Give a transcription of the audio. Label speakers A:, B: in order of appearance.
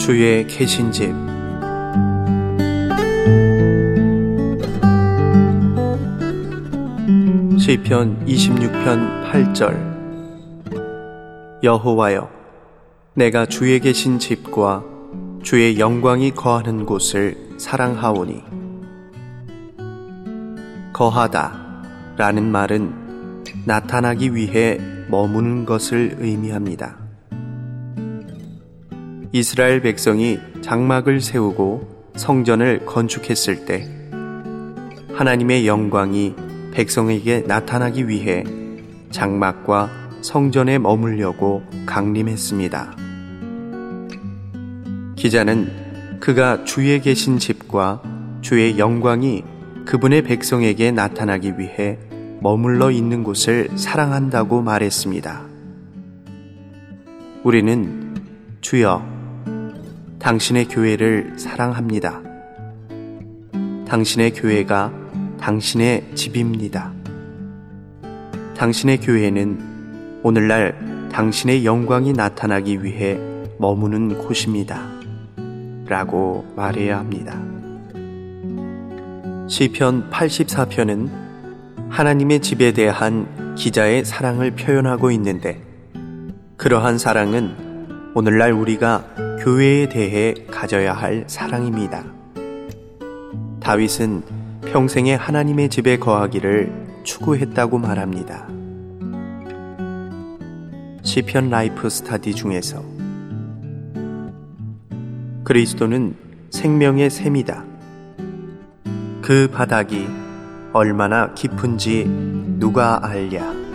A: 주의 계신 집. 시편 26편 8절. 여호와여 내가 주의 계신 집과 주의 영광이 거하는 곳을 사랑하오니. 거하다 라는 말은 나타나기 위해 머무는 것을 의미합니다. 이스라엘 백성이 장막을 세우고 성전을 건축했을 때 하나님의 영광이 백성에게 나타나기 위해 장막과 성전에 머물려고 강림했습니다. 기자는 그가 주에 계신 집과 주의 영광이 그분의 백성에게 나타나기 위해 머물러 있는 곳을 사랑한다고 말했습니다. 우리는 주여, 당신의 교회를 사랑합니다. 당신의 교회가 당신의 집입니다. 당신의 교회는 오늘날 당신의 영광이 나타나기 위해 머무는 곳입니다. 라고 말해야 합니다. 시편 84편은 하나님의 집에 대한 기자의 사랑을 표현하고 있는데 그러한 사랑은 오늘날 우리가 교회에 대해 가져야 할 사랑입니다. 다윗은 평생에 하나님의 집에 거하기를 추구했다고 말합니다. 시편 라이프 스타디 중에서 그리스도는 생명의 샘이다. 그 바닥이 얼마나 깊은지 누가 알랴.